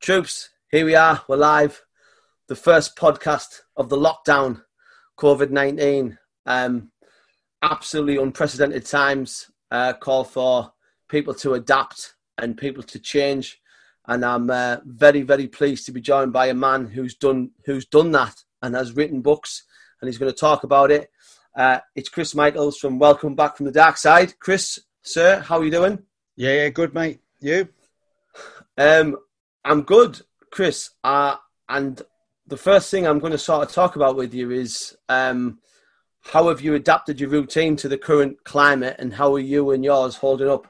Troops, here we are. We're live. The first podcast of the lockdown, COVID 19. Um, absolutely unprecedented times uh, call for people to adapt and people to change. And I'm uh, very, very pleased to be joined by a man who's done who's done that and has written books, and he's going to talk about it. Uh, it's Chris Michaels from Welcome Back from the Dark Side. Chris, sir, how are you doing? Yeah, yeah, good, mate. You? Um, I'm good, Chris. Uh, and the first thing I'm going to sort of talk about with you is um, how have you adapted your routine to the current climate, and how are you and yours holding up?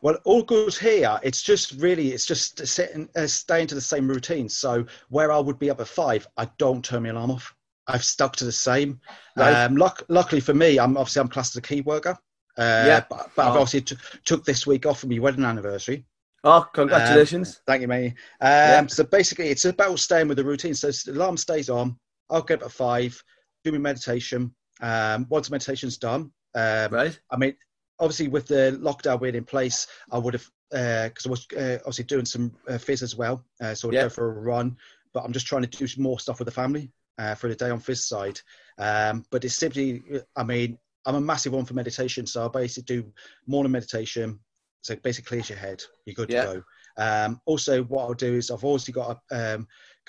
Well, all good here. It's just really, it's just sitting, uh, staying to the same routine. So where I would be up at five, I don't turn my alarm off. I've stuck to the same. Right. Um, luck, luckily for me, I'm obviously I'm classed as a key worker. Uh, yeah. But, but oh. I've obviously t- took this week off for my wedding anniversary. Oh, congratulations! Um, thank you, mate. Um, yeah. So basically, it's about staying with the routine. So the alarm stays on. I'll get up at five, do my meditation. Um, once meditation's done, um, right? I mean, obviously with the lockdown being in place, I would have because uh, I was uh, obviously doing some uh, phys as well, uh, so I'd yeah. go for a run. But I'm just trying to do some more stuff with the family uh, for the day on phys side. Um, but it's simply, I mean, I'm a massive one for meditation, so I basically do morning meditation. So basically, clears your head. You're good yeah. to go. Um, also, what I'll do is I've also got because um,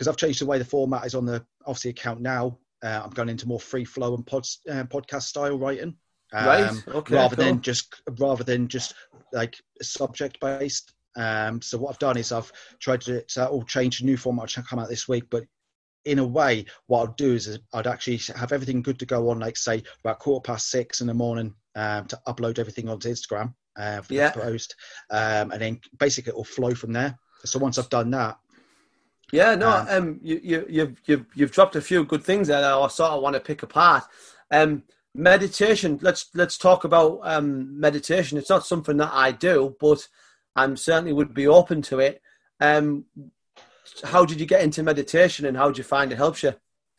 I've changed the way the format is on the obviously account now. Uh, I'm going into more free flow and pod, uh, podcast style writing um, right. Okay, rather cool. than just rather than just like subject based. Um, so what I've done is I've tried to it's all change a new format which will come out this week, but in a way, what I'd do is I'd actually have everything good to go on, like say about quarter past six in the morning, um, to upload everything onto Instagram uh, for yeah. the post, um, and then basically it will flow from there. So once I've done that, yeah, no, um, um you, you, you've you've you've dropped a few good things there. That I sort of want to pick apart. Um, meditation. Let's let's talk about um, meditation. It's not something that I do, but I'm certainly would be open to it. Um, how did you get into meditation, and how did you find it helps you?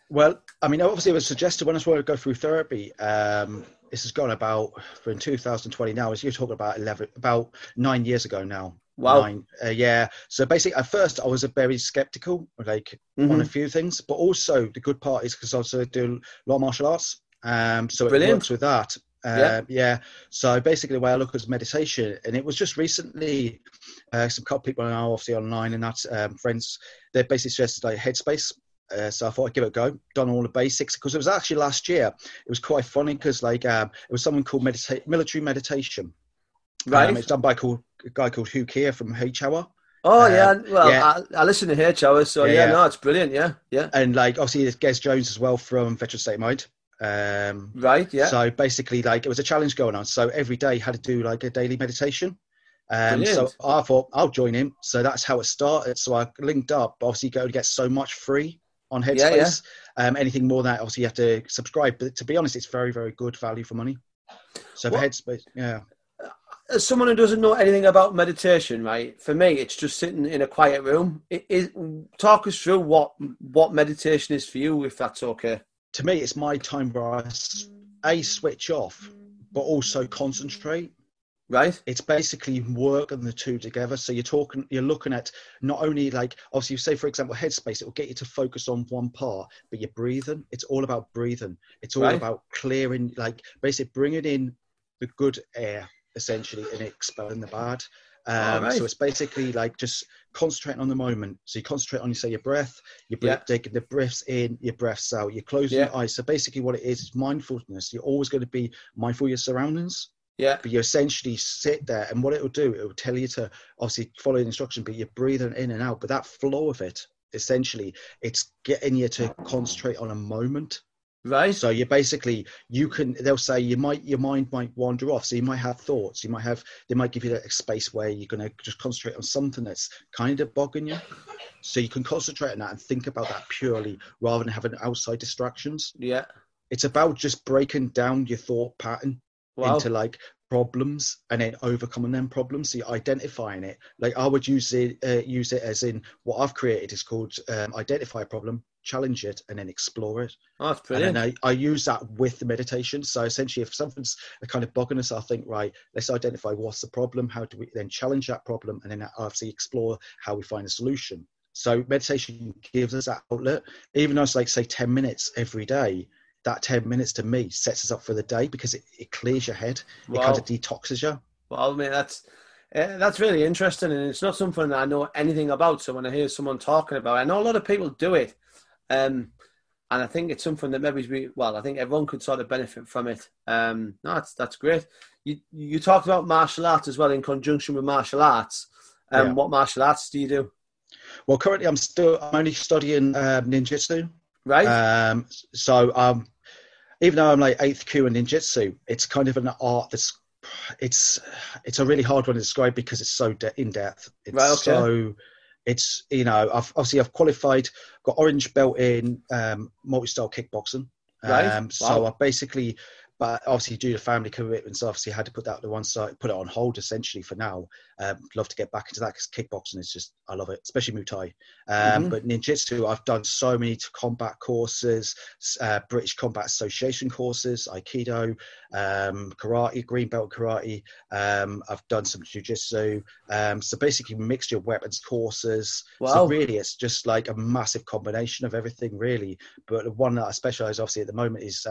Well, I mean, obviously, it was suggested when I was going to go through therapy. Um, this has gone about for in 2020 now. As you're talking about 11, about nine years ago now. Wow. Nine, uh, yeah. So basically, at first, I was a very skeptical, like mm-hmm. on a few things, but also the good part is because I also do a lot of martial arts. Um, so Brilliant. it works with that. Uh, yeah. yeah. So basically, the way I look at meditation, and it was just recently, uh, some couple people are now obviously online, and that's um, friends. They basically suggested like Headspace. Uh, so I thought I'd give it a go. Done all the basics because it was actually last year. It was quite funny because like um, it was something called medita- military meditation. Right. Um, it's done by called, a guy called Hugh Keir from H Hour. Oh um, yeah, well yeah. I, I, listen to H Hour, so yeah, yeah, no, it's brilliant. Yeah, yeah. And like obviously, there's Gez Jones as well from Veteran State of Mind. Um, right. Yeah. So basically, like it was a challenge going on. So every day had to do like a daily meditation. Um, so I thought I'll join him. So that's how it started. So I linked up. Obviously, go to get so much free on Headspace. Yeah, yeah. Um, anything more than that, obviously, you have to subscribe. But to be honest, it's very, very good value for money. So for Headspace, yeah. As someone who doesn't know anything about meditation, right? For me, it's just sitting in a quiet room. It, it, talk us through what what meditation is for you, if that's okay to me, it's my time where I a switch off, but also concentrate. Right. It's basically working the two together. So you're talking, you're looking at not only like obviously, you say for example, headspace. It will get you to focus on one part, but you're breathing. It's all about breathing. It's all right. about clearing, like basically bringing in the good air essentially and expelling the bad. Um, right. So it's basically like just concentrating on the moment. So you concentrate on, you say, your breath, you're yeah. taking the breaths in, your breaths out, you're closing yeah. your eyes. So basically, what it is is mindfulness. You're always going to be mindful of your surroundings. Yeah. But you essentially sit there, and what it will do, it will tell you to obviously follow the instruction, but you're breathing in and out. But that flow of it, essentially, it's getting you to concentrate on a moment. Right. So you basically you can they'll say you might your mind might wander off. So you might have thoughts. You might have they might give you a space where you're gonna just concentrate on something that's kind of bogging you. So you can concentrate on that and think about that purely rather than having outside distractions. Yeah. It's about just breaking down your thought pattern wow. into like problems and then overcoming them problems. So you're identifying it. Like I would use it uh, use it as in what I've created is called um, identify a problem, challenge it, and then explore it. Oh, that's brilliant. And I, I use that with the meditation. So essentially, if something's a kind of bugging us, I think right, let's identify what's the problem. How do we then challenge that problem, and then obviously explore how we find a solution. So meditation gives us that outlet, even though it's like say ten minutes every day that 10 minutes to me sets us up for the day because it, it clears your head. Wow. It kind of detoxes you. Well, I mean, that's, uh, that's really interesting. And it's not something that I know anything about. So when I hear someone talking about it, I know a lot of people do it. Um, and I think it's something that maybe we, well, I think everyone could sort of benefit from it. Um, no, that's, that's great. You, you talked about martial arts as well in conjunction with martial arts. Um, yeah. What martial arts do you do? Well, currently I'm still, I'm only studying um, ninjutsu. Right. Um, so um, even though I'm like eighth kyu in ninjutsu, it's kind of an art that's it's it's a really hard one to describe because it's so de- in depth. It's right, okay. so it's you know I've obviously I've qualified, got orange belt in um, multi-style kickboxing. Right. Um, wow. So I basically but obviously, due to family commitments, obviously had to put that to one side, put it on hold essentially for now. Um, love to get back into that because kickboxing is just, I love it, especially Muay Thai. Um, mm-hmm. But Ninjutsu, I've done so many combat courses, uh, British Combat Association courses, Aikido, um, karate, green belt karate. Um, I've done some jujitsu. Um, so basically, mixture of weapons courses. Wow. So really, it's just like a massive combination of everything, really. But the one that I specialize obviously at the moment is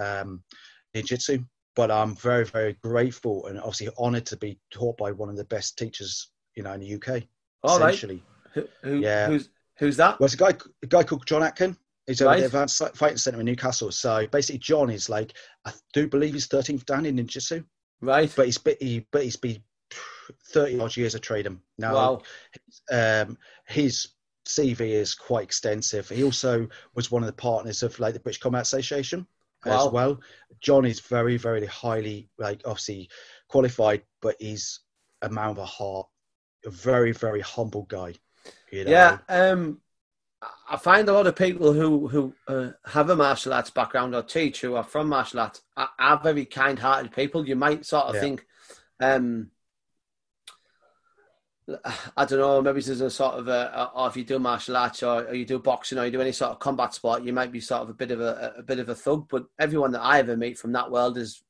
ninjutsu. But I'm very, very grateful and obviously honoured to be taught by one of the best teachers, you know, in the UK. All essentially. Right. Who, who, yeah. Who's, who's that? Well, it's a guy, a guy called John Atkin. He's right. at the Advanced Fighting Centre in Newcastle. So basically, John is like, I do believe he's 13th dan in ninjutsu. Right. But he's, he, but he's been 30 odd years of trading. Now, wow. um, his CV is quite extensive. He also was one of the partners of like the British Combat Association wow. as well. John is very, very highly, like, obviously qualified, but he's a man of a heart, a very, very humble guy. You know? Yeah. Um, I find a lot of people who who uh, have a martial arts background or teach who are from martial arts are, are very kind-hearted people. You might sort of yeah. think, um, I don't know, maybe there's a sort of a, or if you do martial arts or, or, you do boxing or you do any sort of combat sport, you might be sort of a bit of a, a bit of a thug. But everyone that I ever meet from that world is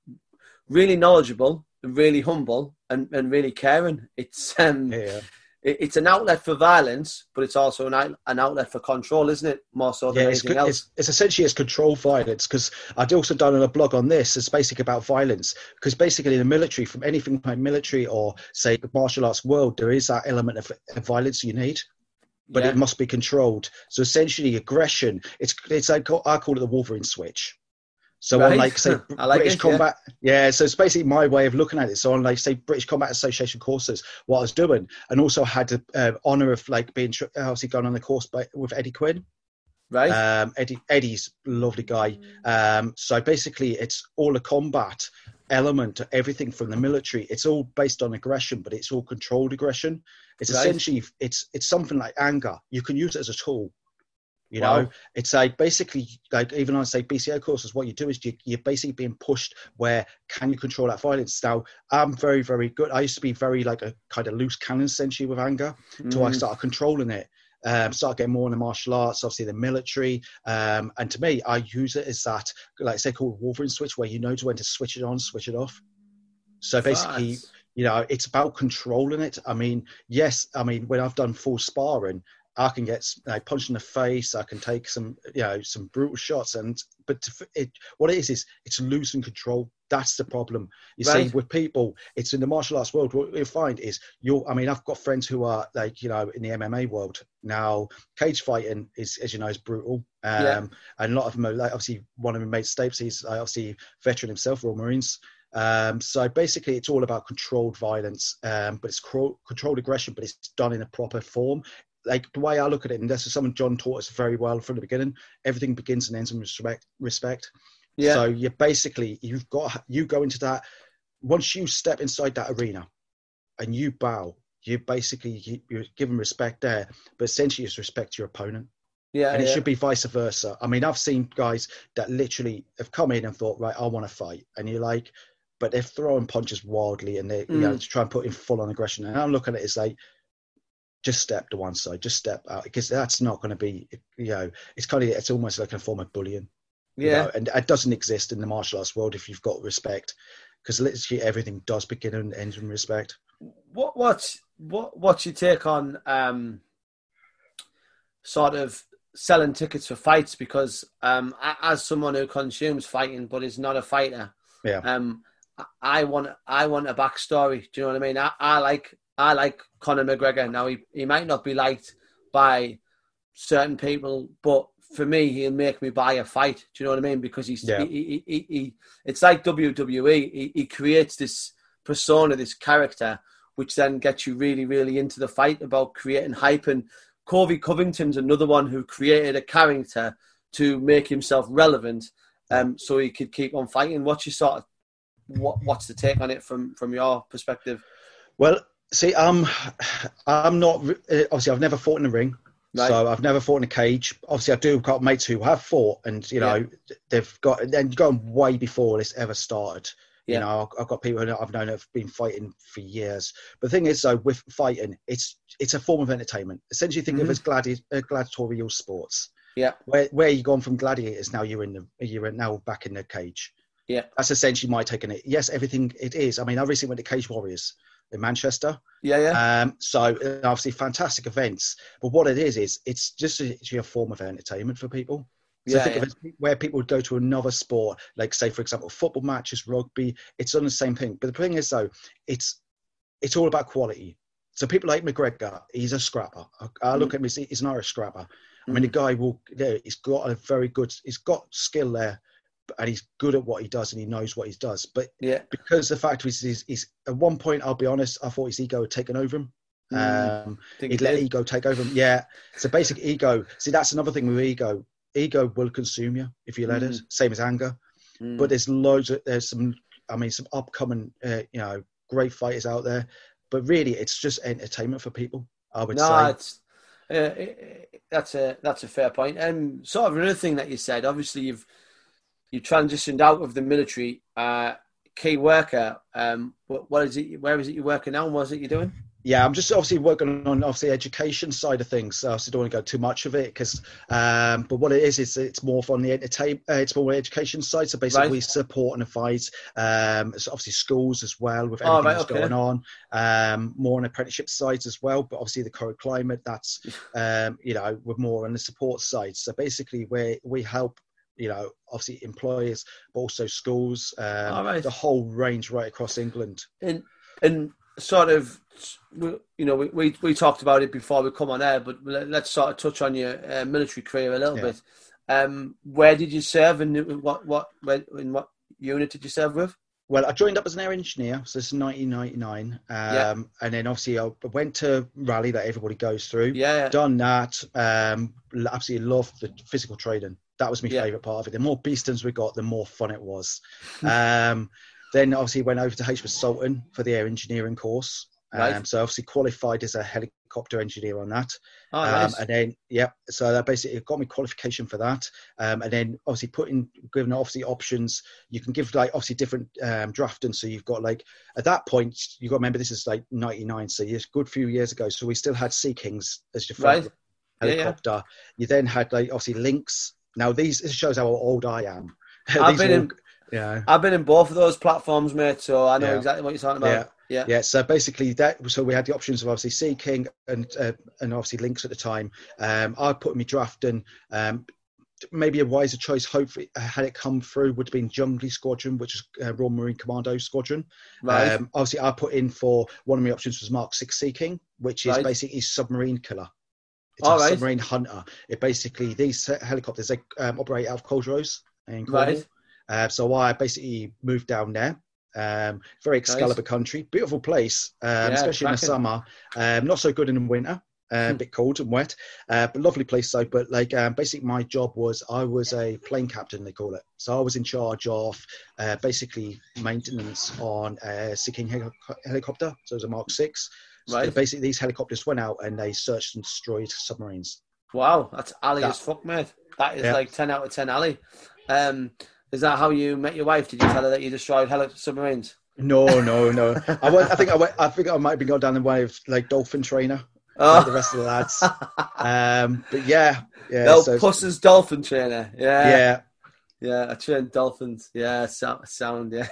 really knowledgeable, really humble, and, and really caring. It's um, yeah it's an outlet for violence, but it's also an, an outlet for control, isn't it? More so than yeah, anything else. It's, it's essentially it's control violence because I'd also done a blog on this. It's basically about violence because basically in the military, from anything like military or say the martial arts world, there is that element of, of violence you need. But yeah. it must be controlled. So essentially, aggression. It's it's like I call it the Wolverine switch. So right. on like say like British it, Combat, yeah. yeah. So it's basically my way of looking at it. So on like say British Combat Association courses, what I was doing, and also had the uh, honour of like being obviously going on the course by, with Eddie Quinn. Right. Um, Eddie Eddie's lovely guy. Um, so basically, it's all a combat element, everything from the military. It's all based on aggression, but it's all controlled aggression. It's right. essentially it's it's something like anger. You can use it as a tool. You wow. know, it's like basically like even on say BCO courses, what you do is you, you're basically being pushed where can you control that violence? Now, I'm very, very good. I used to be very like a kind of loose cannon essentially with anger mm. until I started controlling it. Um, start getting more in the martial arts, obviously the military. Um, and to me, I use it as that, like I say, called Wolverine switch, where you know to when to switch it on, switch it off. So basically, you know, it's about controlling it. I mean, yes, I mean, when I've done full sparring, I can get like, punched in the face. I can take some, you know, some brutal shots. And but to, it, what it is is it's losing control. That's the problem. You right. see, with people, it's in the martial arts world. What you find is you're. I mean, I've got friends who are like, you know, in the MMA world now. Cage fighting is, as you know, is brutal. Um, yeah. And a lot of them are like, obviously, one of them made Stapes. He's obviously veteran himself, Royal Marines. Um, so basically, it's all about controlled violence, um, but it's cro- controlled aggression, but it's done in a proper form like the way I look at it, and this is something John taught us very well from the beginning. Everything begins and ends in respect. Respect. Yeah. So you basically you've got you go into that once you step inside that arena, and you bow. You basically you're given respect there, but essentially it's respect to your opponent. Yeah, and it yeah. should be vice versa. I mean, I've seen guys that literally have come in and thought, right, I want to fight, and you're like, but they're throwing punches wildly and they mm. you know mm. to try and put in full on aggression. And I'm looking at it as like just step to one side, just step out because that's not going to be you know it's kind of it's almost like a form of bullying. Yeah, you know? and it doesn't exist in the martial arts world if you've got respect because literally everything does begin and end in respect. What what's what what's your take on um sort of selling tickets for fights because um, as someone who consumes fighting but is not a fighter, yeah. um, I want I want a backstory. Do you know what I mean? I, I like I like Conor McGregor. Now he, he might not be liked by certain people, but for me, he'll make me buy a fight. Do you know what I mean? Because he's yeah. he, he, he, he, it's like WWE. He, he creates this persona, this character, which then gets you really, really into the fight about creating hype and Colby Covington's another one who created a character to make himself relevant, um, so he could keep on fighting. What's your sort of what? What's the take on it from from your perspective? Well, see, um, I'm not obviously I've never fought in a ring. Right. So I've never fought in a cage. Obviously, I do have got mates who have fought, and you know yeah. they've got and gone way before this ever started. Yeah. You know, I've got people I've known have been fighting for years. But the thing is, though, with fighting, it's it's a form of entertainment. Essentially, think mm-hmm. of it as gladi- uh, gladiatorial sports. Yeah. Where where you gone from gladiators, now you're in the you're now back in the cage. Yeah. That's essentially my take on it. Yes, everything it is. I mean, I recently went to Cage Warriors in Manchester. Yeah, yeah. Um, so obviously fantastic events. But what it is is it's just a, a form of entertainment for people. So yeah, think yeah. of it where people would go to another sport, like say for example football matches, rugby. It's done the same thing. But the thing is though, it's it's all about quality. So people like McGregor, he's a scrapper. I, I look mm. at him, he's an Irish scrapper. I mean, the mm. guy will, yeah, he's got a very good, he's got skill there, and he's good at what he does, and he knows what he does. But yeah, because the fact is, he's, he's at one point, I'll be honest, I thought his ego had taken over him. Mm. Um, he'd let ego take over him. Yeah, so basic ego. See, that's another thing with ego ego will consume you if you let mm. it. Same as anger. Mm. But there's loads of there's some I mean some upcoming uh, you know great fighters out there. But really, it's just entertainment for people. I would no, say. It's, uh, that's a that's a fair point. And um, sort of another thing that you said. Obviously, you've you transitioned out of the military. Uh, key worker. Um, what, what is it? Where is it you're working now? And what is it you're doing? yeah, I'm just obviously working on obviously education side of things. So I don't want to go too much of it because, um, but what it is is it's more on the entertainment, uh, it's more education side. So basically, right. we support and advise, um, so obviously schools as well with everything oh, right, that's okay. going on. Um, more on apprenticeship sides as well, but obviously the current climate that's, um, you know, we're more on the support side. So basically, we we help you know, obviously employers, but also schools, um, oh, right. the whole range right across England. And and sort of, you know, we, we, we talked about it before we come on air, but let's sort of touch on your uh, military career a little yeah. bit. Um, where did you serve, and what what where, in what unit did you serve with? Well, I joined up as an air engineer, so this is 1999, um, yeah. and then obviously I went to Raleigh that everybody goes through. Yeah, done that. Um, absolutely loved the physical training. That was my yeah. favourite part of it. The more beastings we got, the more fun it was. um, then obviously went over to HMS Sultan for the air engineering course. Right. Um, so obviously qualified as a helicopter engineer on that. Oh, um, nice. And then yeah, so that basically got me qualification for that. Um, and then obviously putting given obviously options, you can give like obviously different um, drafting. So you've got like at that point you've got to remember this is like '99, so it's a good few years ago. So we still had Sea Kings as your right. helicopter. Yeah, yeah. You then had like obviously Lynx. Now these this shows how old I am. I've been in, yeah, I've been in both of those platforms, mate. So I know yeah. exactly what you're talking about. Yeah. Yeah. yeah, so basically that. So we had the options of obviously Sea King and uh, and obviously Lynx at the time. Um, I put me drafting. Um, maybe a wiser choice, hopefully, uh, had it come through, would have been Junglie Squadron, which is uh, Royal Marine Commando Squadron. Right. Um, obviously, I put in for one of my options was Mark Six Sea King, which is right. basically submarine killer. It's All a right. submarine hunter. It basically these helicopters they um, operate out of Culdrose in Cornwall. Right. Uh, so I basically moved down there. Um, very Excalibur nice. country, beautiful place, um, yeah, especially in the summer. Um, not so good in the winter, uh, a hmm. bit cold and wet, uh, but lovely place though. But like, um, basically, my job was I was a plane captain, they call it. So I was in charge of uh, basically maintenance on a Sea King hel- helicopter. So it was a Mark Six. So right. basically, these helicopters went out and they searched and destroyed submarines. Wow, that's alley that, as fuck, mate. That is yeah. like ten out of ten alley. Um, Is that how you met your wife? Did you tell her that you destroyed heli- submarines? No, no, no. I, went, I think I, went, I think I might have been going down the way of like dolphin trainer, oh. like the rest of the lads. Um, but yeah, yeah. No, so, Puss's dolphin trainer. Yeah, yeah, yeah. I trained dolphins. Yeah, sound, sound yeah.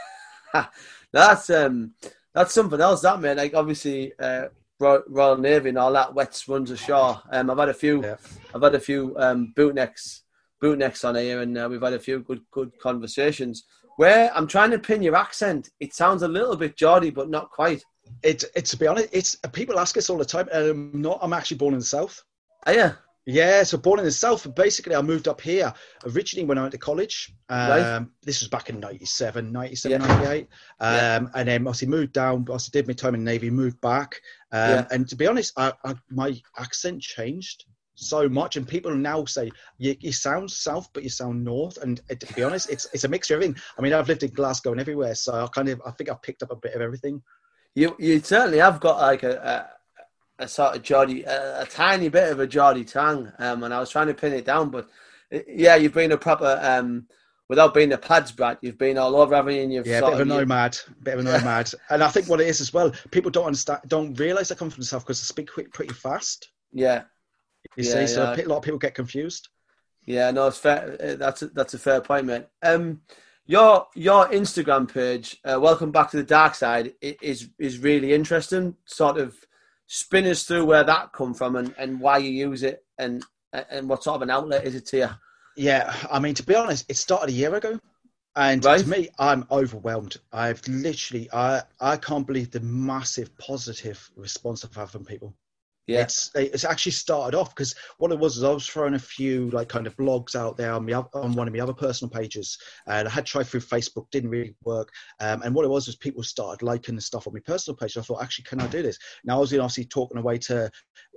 that's um, that's something else. That man, like obviously, uh, Royal Navy and all that wets runs ashore. Um, I've had a few, yeah. I've had a few um bootnecks, bootnecks on here, and uh, we've had a few good, good conversations. Where I'm trying to pin your accent, it sounds a little bit Geordie, but not quite. It's, it's to be honest, it's people ask us all the time. I'm not. I'm actually born in the south. Are you? Yeah, so born in the south. Basically, I moved up here originally when I went to college. Um, right. This was back in 97, 97, yeah. 98. Um, yeah. And then obviously moved down, obviously did my time in the Navy, moved back. Um, yeah. And to be honest, I, I, my accent changed so much, and people now say you, you, sound south, but you sound north. And to be honest, it's it's a mixture of everything. I mean, I've lived in Glasgow and everywhere, so I kind of I think I've picked up a bit of everything. You you certainly have got like a, a, a sort of Geordie, a, a, tiny bit of a Geordie tongue, um, and I was trying to pin it down, but yeah, you've been a proper. Um, without being a pads brat, you've been all over, everything. You've yeah, bit of a nomad, bit of a nomad, and I think what it is as well, people don't understand, don't realise I come from the south because I speak quick, pretty fast. Yeah, you yeah, see, so yeah. a lot of people get confused. Yeah, no, it's fair. Uh, that's a, that's a fair point, mate. Um, your your Instagram page, uh, welcome back to the dark side, is is really interesting. Sort of spin us through where that come from and, and why you use it and and what sort of an outlet is it to you? Yeah, I mean to be honest, it started a year ago. And right. to me, I'm overwhelmed. I've literally, I, I can't believe the massive positive response I've had from people. Yeah. It's it's actually started off because what it was is I was throwing a few like kind of blogs out there on me on one of my other personal pages, and I had tried through Facebook, didn't really work. Um, and what it was was people started liking the stuff on my personal page. So I thought, actually, can I do this? Now I was obviously talking away to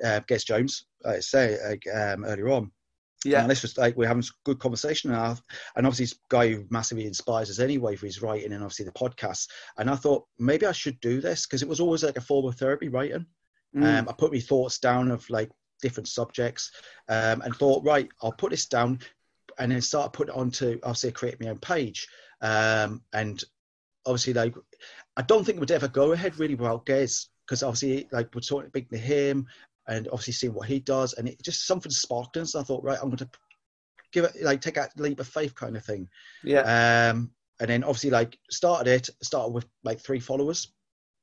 uh, Jones, uh, say um, earlier on. Yeah, and this was like we're having a good conversation, and, and obviously this guy who massively inspires us anyway for his writing and obviously the podcast. And I thought maybe I should do this because it was always like a form of therapy writing. Mm. Um, I put my thoughts down of like different subjects um, and thought, right, I'll put this down and then start putting it onto, obviously, create my own page. Um, and obviously, like, I don't think we'd ever go ahead really without Gez because obviously, like, we're talking big to him and obviously seeing what he does. And it just something sparked us. So I thought, right, I'm going to give it, like, take that leap of faith kind of thing. Yeah. Um, and then obviously, like, started it, started with like three followers.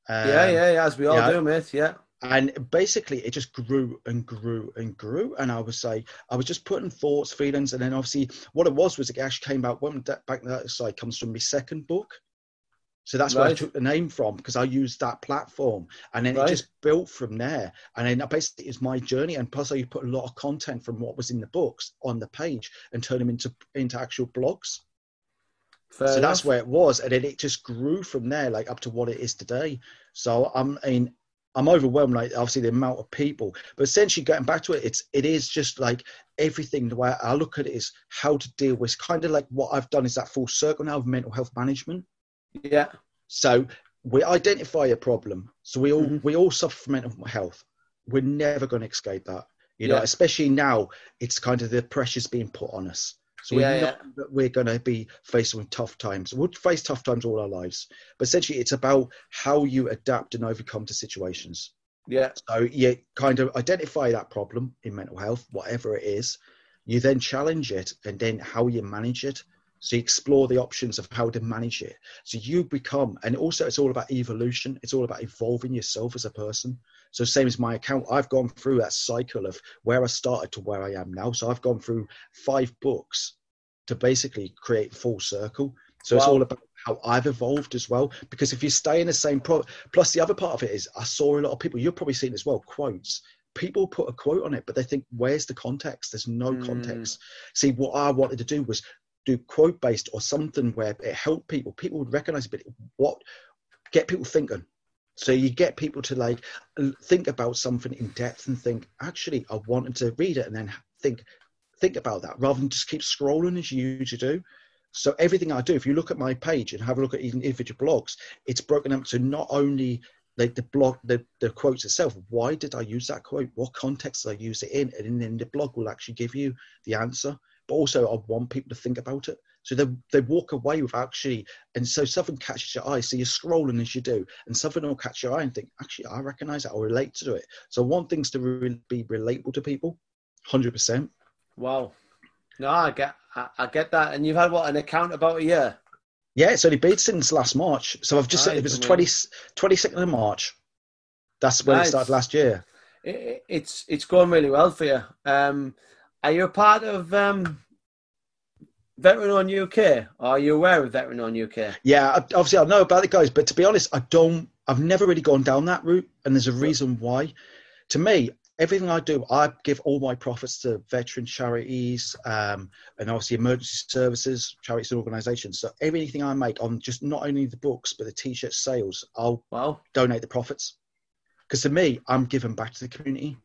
Um, yeah, yeah, yeah, as we all do, mate. Yeah and basically it just grew and grew and grew. And i was say i was just putting thoughts feelings and then obviously what it was was it actually came out one back that side comes from my second book. So that's right. where i took the name from because i used that platform. And then right. it just built from there. And then uh, basically it's my journey. And plus i put a lot of content from what was in the books on the page and turn them into into actual blogs. Fair so enough. that's where it was. And then it just grew from there like up to what it is today. So i'm in I'm overwhelmed, like obviously the amount of people. But essentially, getting back to it, it's it is just like everything. The way I look at it is how to deal with. Kind of like what I've done is that full circle now of mental health management. Yeah. So we identify a problem. So we all mm-hmm. we all suffer from mental health. We're never going to escape that. You know, yeah. especially now, it's kind of the pressure's being put on us. So we yeah, know yeah. that we're going to be facing with tough times. We'll face tough times all our lives, but essentially, it's about how you adapt and overcome to situations. Yeah. So you kind of identify that problem in mental health, whatever it is. You then challenge it, and then how you manage it. So you explore the options of how to manage it. So you become, and also it's all about evolution. It's all about evolving yourself as a person. So same as my account, I've gone through that cycle of where I started to where I am now. So I've gone through five books to basically create full circle. So wow. it's all about how I've evolved as well. Because if you stay in the same pro, plus the other part of it is I saw a lot of people. You're probably seen as well quotes. People put a quote on it, but they think, "Where's the context?" There's no mm. context. See, what I wanted to do was do quote based or something where it helped people. People would recognize a bit what get people thinking. So you get people to like think about something in depth and think, actually, I wanted to read it and then think, think about that rather than just keep scrolling as you usually do. So everything I do, if you look at my page and have a look at even individual blogs, it's broken up to not only like the blog, the, the quotes itself. Why did I use that quote? What context did I use it in? And then the blog will actually give you the answer. But also, I want people to think about it. So they they walk away with actually, and so something catches your eye. So you're scrolling as you do, and something will catch your eye and think, actually, I recognise that. I'll relate to it. So one thing's to really be relatable to people, hundred percent. Wow. No, I get I, I, get that. And you've had what an account about a year. Yeah, it's only been since last March. So I've just right, it was the 20, 22nd of March. That's when it started last year. It, it's it's going really well for you. Um, are you a part of um, Veteran on UK? Are you aware of Veteran on UK? Yeah, obviously I know about it, guys. But to be honest, I don't. I've never really gone down that route, and there's a reason why. To me, everything I do, I give all my profits to veteran charities um, and obviously emergency services, charities and organisations. So everything I make on just not only the books but the t-shirt sales, I'll wow. donate the profits. Because to me, I'm giving back to the community.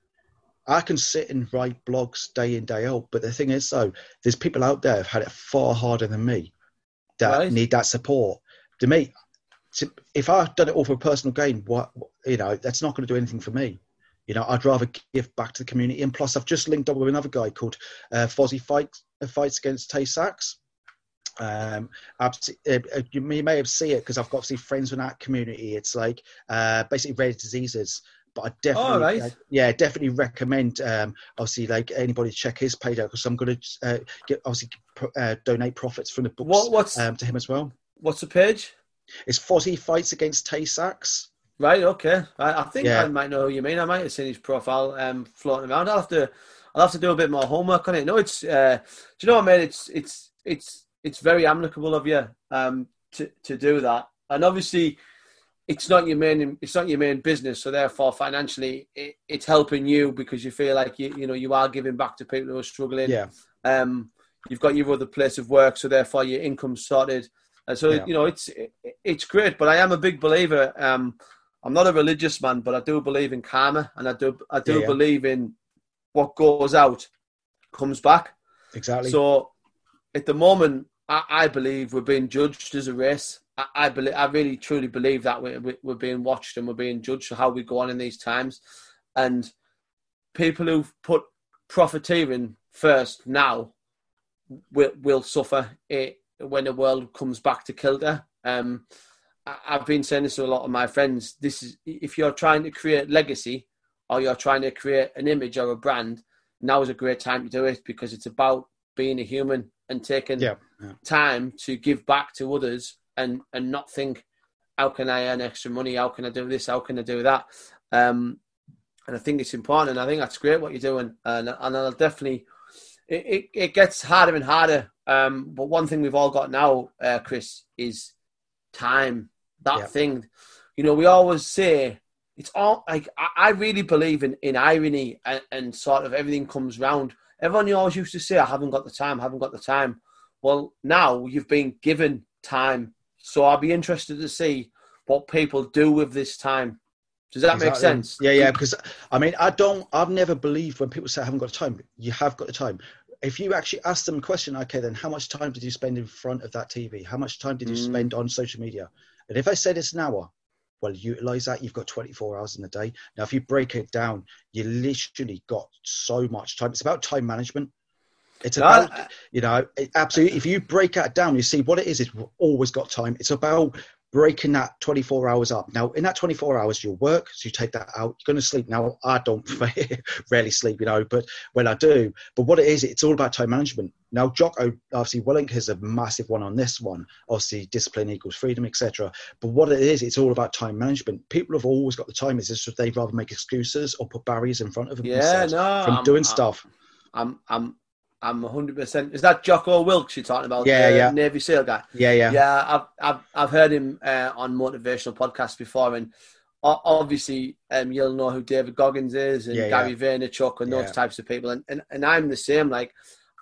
I can sit and write blogs day in day out, but the thing is, though, there's people out there who've had it far harder than me that right. need that support. To me, if I've done it all for personal gain, what you know, that's not going to do anything for me. You know, I'd rather give back to the community. And plus, I've just linked up with another guy called uh, Fozzy Fights, uh, Fights Against Tay Sachs. Um, uh, uh, you may have seen it because I've got obviously friends in that community. It's like uh, basically rare diseases. But I definitely, oh, right. uh, yeah, definitely recommend um, obviously like anybody check his page out because I'm going to uh, get obviously uh, donate profits from the books what, what's, um, to him as well. What's the page? It's Fozzy Fights Against Tay Sachs. Right. Okay. I, I think yeah. I might know who you mean. I might have seen his profile um, floating around. I'll have to. I'll have to do a bit more homework on it. No, it's. Uh, do you know what, mate? It's it's it's it's very amicable of you um, to to do that, and obviously, it's not your main it's not your main business. So therefore, financially, it, it's helping you because you feel like you you know you are giving back to people who are struggling. Yeah. Um, you've got your other place of work, so therefore your income's sorted. And so yeah. you know it's it, it's great. But I am a big believer. Um, I'm not a religious man, but I do believe in karma, and I do I do yeah, yeah. believe in what goes out comes back. Exactly. So at the moment, I, I believe we're being judged as a race. I, I, believe I really truly believe that we're, we're being watched and we're being judged for how we go on in these times, and people who've put profiteering first now will will suffer it when the world comes back to kilter. Um, I've been saying this to a lot of my friends. This is if you're trying to create legacy or you're trying to create an image or a brand, now is a great time to do it because it's about being a human and taking yeah, yeah. time to give back to others and and not think, how can I earn extra money? How can I do this? How can I do that? Um, and I think it's important. And I think that's great what you're doing, and and I'll definitely. It, it, it gets harder and harder. Um, but one thing we've all got now, uh, Chris, is time that yeah. thing. You know, we always say it's all like I, really believe in, in irony and, and, sort of everything comes round. Everyone always used to say, I haven't got the time, I haven't got the time. Well, now you've been given time. So I'll be interested to see what people do with this time. Does that exactly. make sense? Yeah, yeah. Because I mean, I don't, I've never believed when people say I haven't got time. You have got the time. If you actually ask them a question, okay, then how much time did you spend in front of that TV? How much time did you mm. spend on social media? And if I said it's an hour, well, utilize that. You've got 24 hours in the day. Now, if you break it down, you literally got so much time. It's about time management. It's about, you know, absolutely. If you break that down, you see what it is. It's always got time. It's about breaking that 24 hours up. Now, in that 24 hours, you'll work, so you take that out. You're going to sleep. Now, I don't rarely sleep, you know, but when I do, but what it is, it's all about time management. Now, Jocko, oh, obviously, Willink has a massive one on this one. Obviously, discipline equals freedom, etc. But what it is, it's all about time management. People have always got the time. It's just they'd rather make excuses or put barriers in front of them yeah, no, from I'm, doing I'm, stuff. I'm, I'm, I'm 100%. Is that Jocko Wilkes you're talking about? Yeah, yeah. Navy SEAL guy? Yeah, yeah. Yeah, I've, I've, I've heard him uh, on motivational podcasts before. And obviously, um, you'll know who David Goggins is and yeah, Gary yeah. Vaynerchuk and those yeah. types of people. And, and, and I'm the same. Like,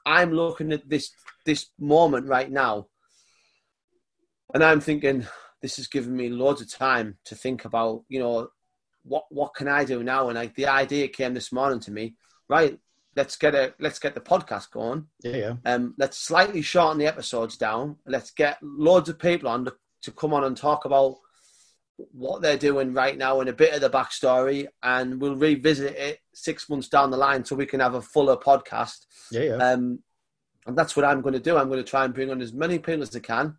I'm looking at this this moment right now and I'm thinking, this has given me loads of time to think about, you know, what what can I do now? And like the idea came this morning to me, right? Let's get a let's get the podcast going. Yeah, yeah. Um, let's slightly shorten the episodes down. Let's get loads of people on to, to come on and talk about what they're doing right now and a bit of the backstory, and we'll revisit it six months down the line so we can have a fuller podcast. Yeah, yeah. Um, and that's what I'm going to do. I'm going to try and bring on as many people as I can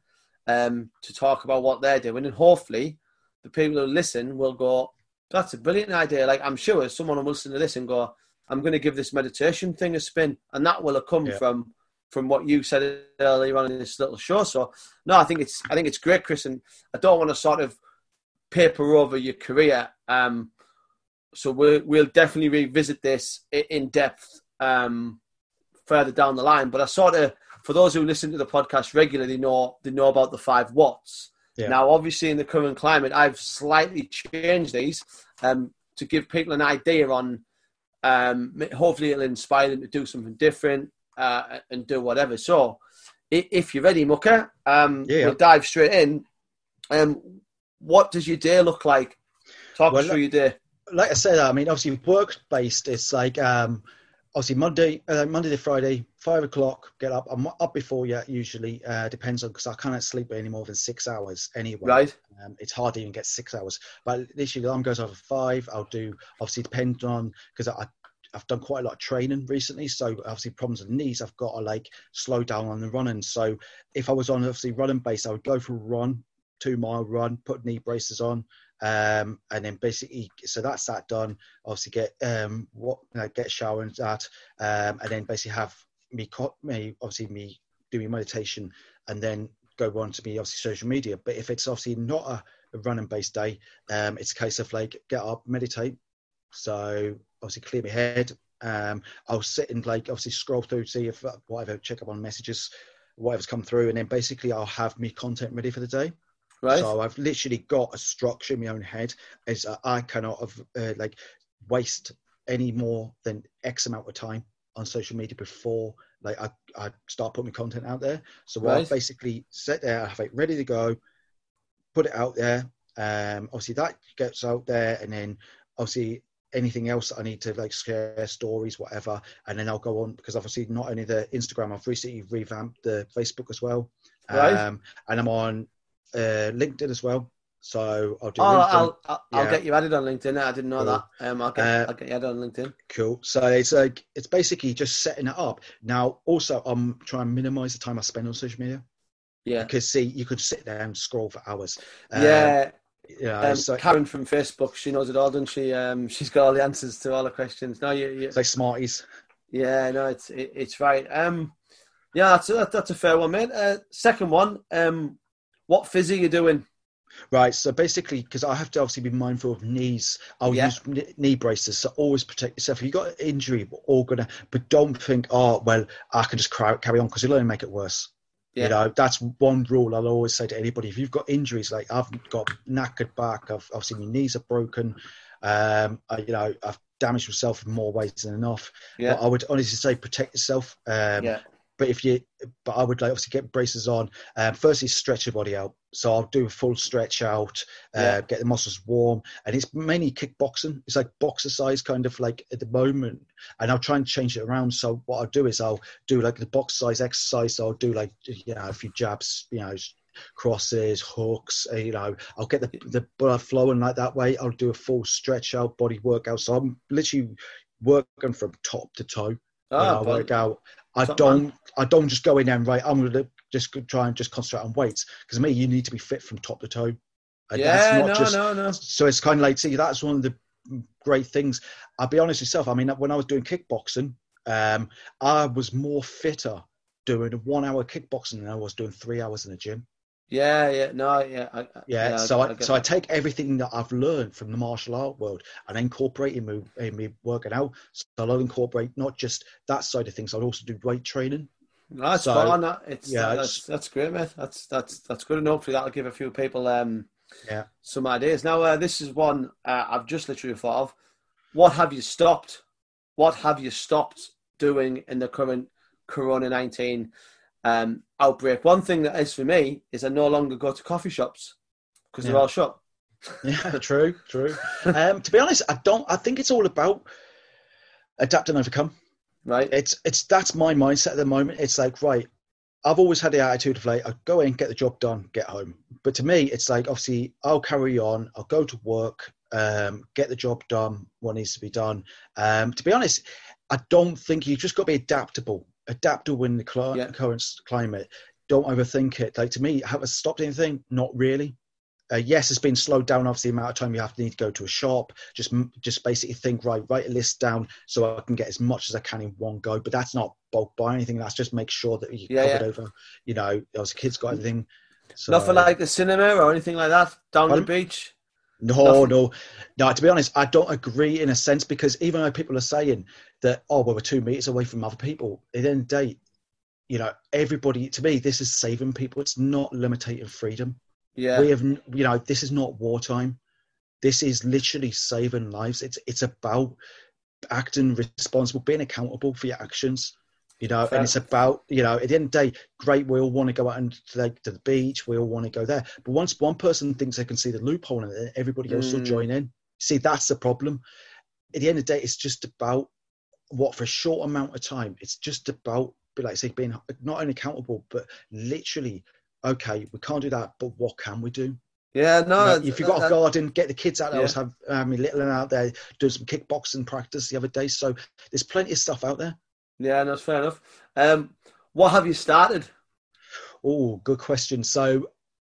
um, to talk about what they're doing, and hopefully, the people who listen will go, "That's a brilliant idea." Like I'm sure someone will listen to this and go, "I'm going to give this meditation thing a spin," and that will have come yeah. from from what you said earlier on in this little show. So, no, I think it's I think it's great, Chris, and I don't want to sort of paper over your career. Um, so we'll we'll definitely revisit this in depth um, further down the line. But I sort of, for those who listen to the podcast regularly, know they know about the five watts. Yeah. Now, obviously, in the current climate, I've slightly changed these um, to give people an idea on. Um, hopefully, it'll inspire them to do something different uh, and do whatever. So, if you're ready, Mucker, um, yeah. we'll dive straight in. Um, what does your day look like? Talk well, us through your day. Like I said, I mean, obviously work based. It's like um, obviously Monday, uh, Monday to Friday, five o'clock. Get up. I'm up before yet. Usually uh, depends on because I can't sleep any more than six hours anyway. Right. Um, it's hard to even get six hours. But literally, the alarm goes off at five. I'll do obviously depend on because I I've done quite a lot of training recently, so obviously problems with knees. I've got to like slow down on the running. So if I was on obviously running base, I would go for a run, two mile run, put knee braces on, um, and then basically so that's that done. Obviously get um, what you know, get shower and that, um, and then basically have me me obviously me doing meditation, and then go on to me obviously social media. But if it's obviously not a, a running based day, um, it's a case of like get up, meditate. So obviously clear my head. Um, I'll sit and like obviously scroll through, see if uh, whatever, check up on messages, whatever's come through, and then basically I'll have me content ready for the day. Right. So I've literally got a structure in my own head. As I cannot have, uh, like waste any more than X amount of time on social media before like I, I start putting my content out there. So right. I basically sit there, I have it ready to go, put it out there. Um, obviously that gets out there, and then obviously anything else I need to like share stories, whatever, and then I'll go on because obviously not only the Instagram, I've recently revamped the Facebook as well, right. um, and I'm on uh, LinkedIn as well. So I'll do. Oh, I'll I'll, yeah. I'll, get you added on LinkedIn. I didn't know cool. that. Um, I'll get uh, I'll get you added on LinkedIn. Cool. So it's like it's basically just setting it up. Now, also, I'm trying to minimize the time I spend on social media. Yeah. Because see, you could sit there and scroll for hours. Yeah. Yeah, um, like, Karen from Facebook, she knows it all, doesn't she? Um, she's got all the answers to all the questions. No, you, you it's like Smarties. Yeah, no, it's it, it's right. Um, yeah, that's a, that's a fair one, mate. Uh, second one, um, what phys are you doing? Right, so basically, because I have to obviously be mindful of knees, I'll yeah. use knee braces. So always protect yourself. If you've got an injury, we're all gonna, but don't think, oh, well, I can just carry on because it'll only make it worse. Yeah. You know, that's one rule I'll always say to anybody. If you've got injuries, like I've got knackered back, I've obviously my knees are broken, um, I, you know, I've damaged myself in more ways than enough. Yeah. But I would honestly say protect yourself. Um, yeah. But if you, but I would like obviously get braces on. Um, firstly, stretch your body out. So I'll do a full stretch out, uh, yeah. get the muscles warm, and it's mainly kickboxing. It's like boxercise kind of like at the moment, and I'll try and change it around. So what I'll do is I'll do like the box size exercise. So I'll do like you know a few jabs, you know crosses, hooks. Uh, you know, I'll get the the blood flowing like that way. I'll do a full stretch out, body workout. So I'm literally working from top to toe. Oh, I work out. I don't. I don't just go in there and right. I'm going to just try and just concentrate on weights because me, you need to be fit from top to toe. And yeah, no, just, no, no. So it's kind of like, see, that's one of the great things. I'll be honest with myself. I mean, when I was doing kickboxing, um, I was more fitter doing one hour kickboxing than I was doing three hours in the gym. Yeah, yeah, no, yeah, I, yeah. yeah. So I, I so that. I take everything that I've learned from the martial art world and incorporate it in me, in me working out. So I'll incorporate not just that side of things. I'll also do weight training. That's so, fine. That. It's, yeah, that's, it's, that's great, mate. That's that's that's good, and hopefully that'll give a few people um yeah some ideas. Now, uh, this is one uh, I've just literally thought of. What have you stopped? What have you stopped doing in the current Corona nineteen um, outbreak. One thing that is for me is I no longer go to coffee shops because yeah. they're all shut. yeah, true, true. um, to be honest, I don't. I think it's all about adapt and overcome. Right. It's it's that's my mindset at the moment. It's like right. I've always had the attitude of like, I go in, get the job done, get home. But to me, it's like obviously I'll carry on. I'll go to work, um, get the job done, what needs to be done. Um, to be honest, I don't think you've just got to be adaptable adaptable in the cl- yeah. current climate. Don't overthink it. Like to me, have it stopped anything? Not really. Uh, yes, it's been slowed down. Obviously, the amount of time you have to need to go to a shop. Just, just basically think, right, write a list down so I can get as much as I can in one go. But that's not bulk buy anything. That's just make sure that you yeah, cover yeah. over. You know, as kids got everything. So, Not for like the cinema or anything like that down pardon? the beach. No, Nothing. no, no. To be honest, I don't agree in a sense because even though people are saying that, oh, well, we're two meters away from other people, at the end of the day, you know, everybody. To me, this is saving people. It's not limiting freedom. Yeah. We have, you know, this is not wartime. This is literally saving lives. It's it's about acting responsible, being accountable for your actions. You know, Fair. and it's about you know at the end of the day, great. We all want to go out and to the, to the beach. We all want to go there. But once one person thinks they can see the loophole it, everybody else mm. will join in. See, that's the problem. At the end of the day, it's just about what for a short amount of time. It's just about, like I say, being not only accountable, but literally okay, we can't do that, but what can we do? Yeah, no. You know, if you've got a garden, get the kids out there. Yeah. I was have um, little one out there doing some kickboxing practice the other day. So there's plenty of stuff out there. Yeah, that's fair enough. Um, what have you started? Oh, good question. So,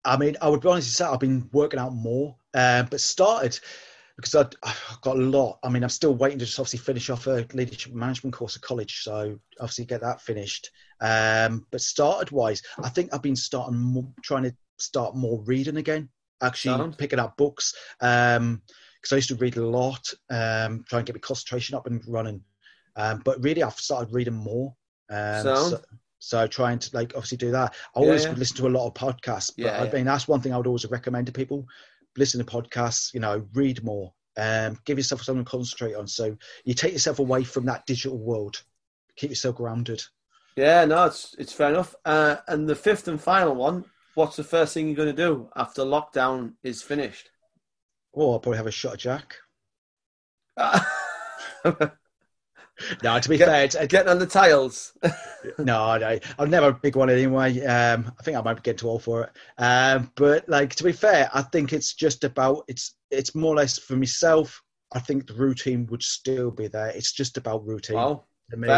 I mean, I would be honest with you, I've been working out more, uh, but started because I'd, I've got a lot. I mean, I'm still waiting to just obviously finish off a leadership management course at college, so obviously get that finished. Um, but started wise, I think I've been starting more, trying to start more reading again. Actually, Sound. picking up books because um, I used to read a lot, um, trying to get my concentration up and running. Um, but really, I've started reading more. Um, so, so trying to like obviously do that. I always yeah, listen to a lot of podcasts, but yeah, I mean that's one thing I would always recommend to people listen to podcasts, you know, read more, um, give yourself something to concentrate on. So you take yourself away from that digital world, keep yourself grounded. Yeah, no, it's it's fair enough. Uh, and the fifth and final one, what's the first thing you're going to do after lockdown is finished? Oh, I'll probably have a shot of Jack. no, to be Get, fair, it's, getting on the tiles. no, no, I'm never a big one anyway. Um, I think I might get too old for it. Um, but like to be fair, I think it's just about it's it's more or less for myself. I think the routine would still be there. It's just about routine. Wow. To me,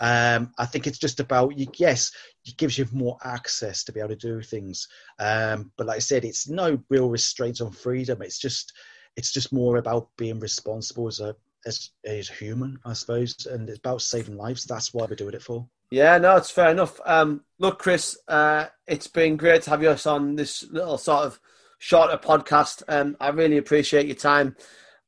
um, I think it's just about you. Yes, it gives you more access to be able to do things. Um, but like I said, it's no real restraints on freedom. It's just it's just more about being responsible as a as, as human, I suppose, and it's about saving lives. That's why we're doing it for. Yeah, no, it's fair enough. Um, look, Chris, uh, it's been great to have you on this little sort of shorter podcast. Um, I really appreciate your time.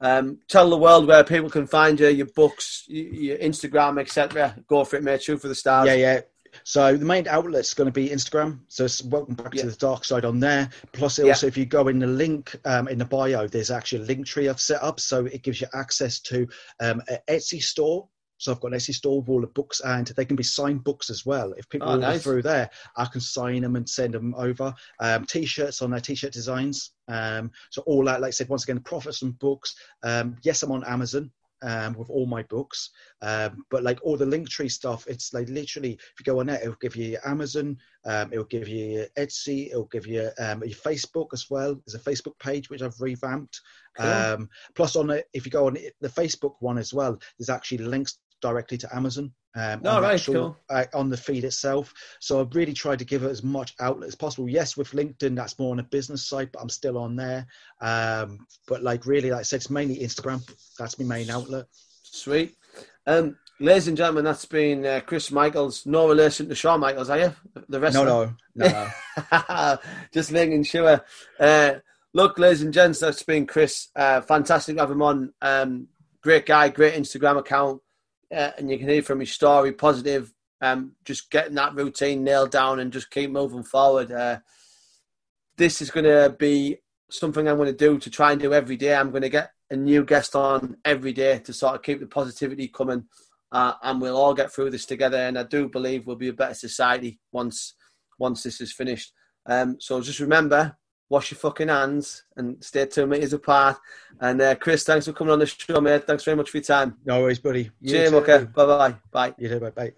Um, tell the world where people can find you, your books, your Instagram, etc. Go for it, mate. Shoot for the stars. Yeah, yeah. So the main outlet's going to be Instagram. So it's welcome back yeah. to the dark side on there. Plus, also yeah. if you go in the link um, in the bio, there's actually a link tree I've set up, so it gives you access to um, an Etsy store. So I've got an Etsy store with all the books, and they can be signed books as well. If people oh, nice. through there, I can sign them and send them over. Um, t-shirts on their t-shirt designs. Um, so all that, like I said, once again, profits from books. Um, yes, I'm on Amazon um, with all my books. Um, but like all the Linktree stuff, it's like literally, if you go on there, it'll give you Amazon, um, it'll give you Etsy, it'll give you um, your Facebook as well. There's a Facebook page which I've revamped. Cool. Um, plus, on it, if you go on the Facebook one as well, there's actually links directly to Amazon. Um, oh, on, right, actual, cool. uh, on the feed itself. So I've really tried to give it as much outlet as possible. Yes, with LinkedIn, that's more on a business side, but I'm still on there. Um, but like really, like I said, it's mainly Instagram. That's my main outlet. Sweet. Um, ladies and gentlemen, that's been uh, Chris Michaels. No relation to Shawn Michaels, are you? The rest. No, no, no. no. Just making sure. Uh, look, ladies and gents, that's been Chris. Uh, fantastic to have him on. Um, great guy, great Instagram account uh, and you can hear from his story positive. Um, just getting that routine nailed down and just keep moving forward. Uh, this is going to be something I'm going to do to try and do every day. I'm going to get a new guest on every day to sort of keep the positivity coming, uh, and we'll all get through this together. And I do believe we'll be a better society once once this is finished. Um, so just remember, wash your fucking hands and stay two meters apart. And uh, Chris, thanks for coming on the show, mate. Thanks very much for your time. No worries, buddy. You Cheers, okay. Bye bye. Bye. You too, bye bye.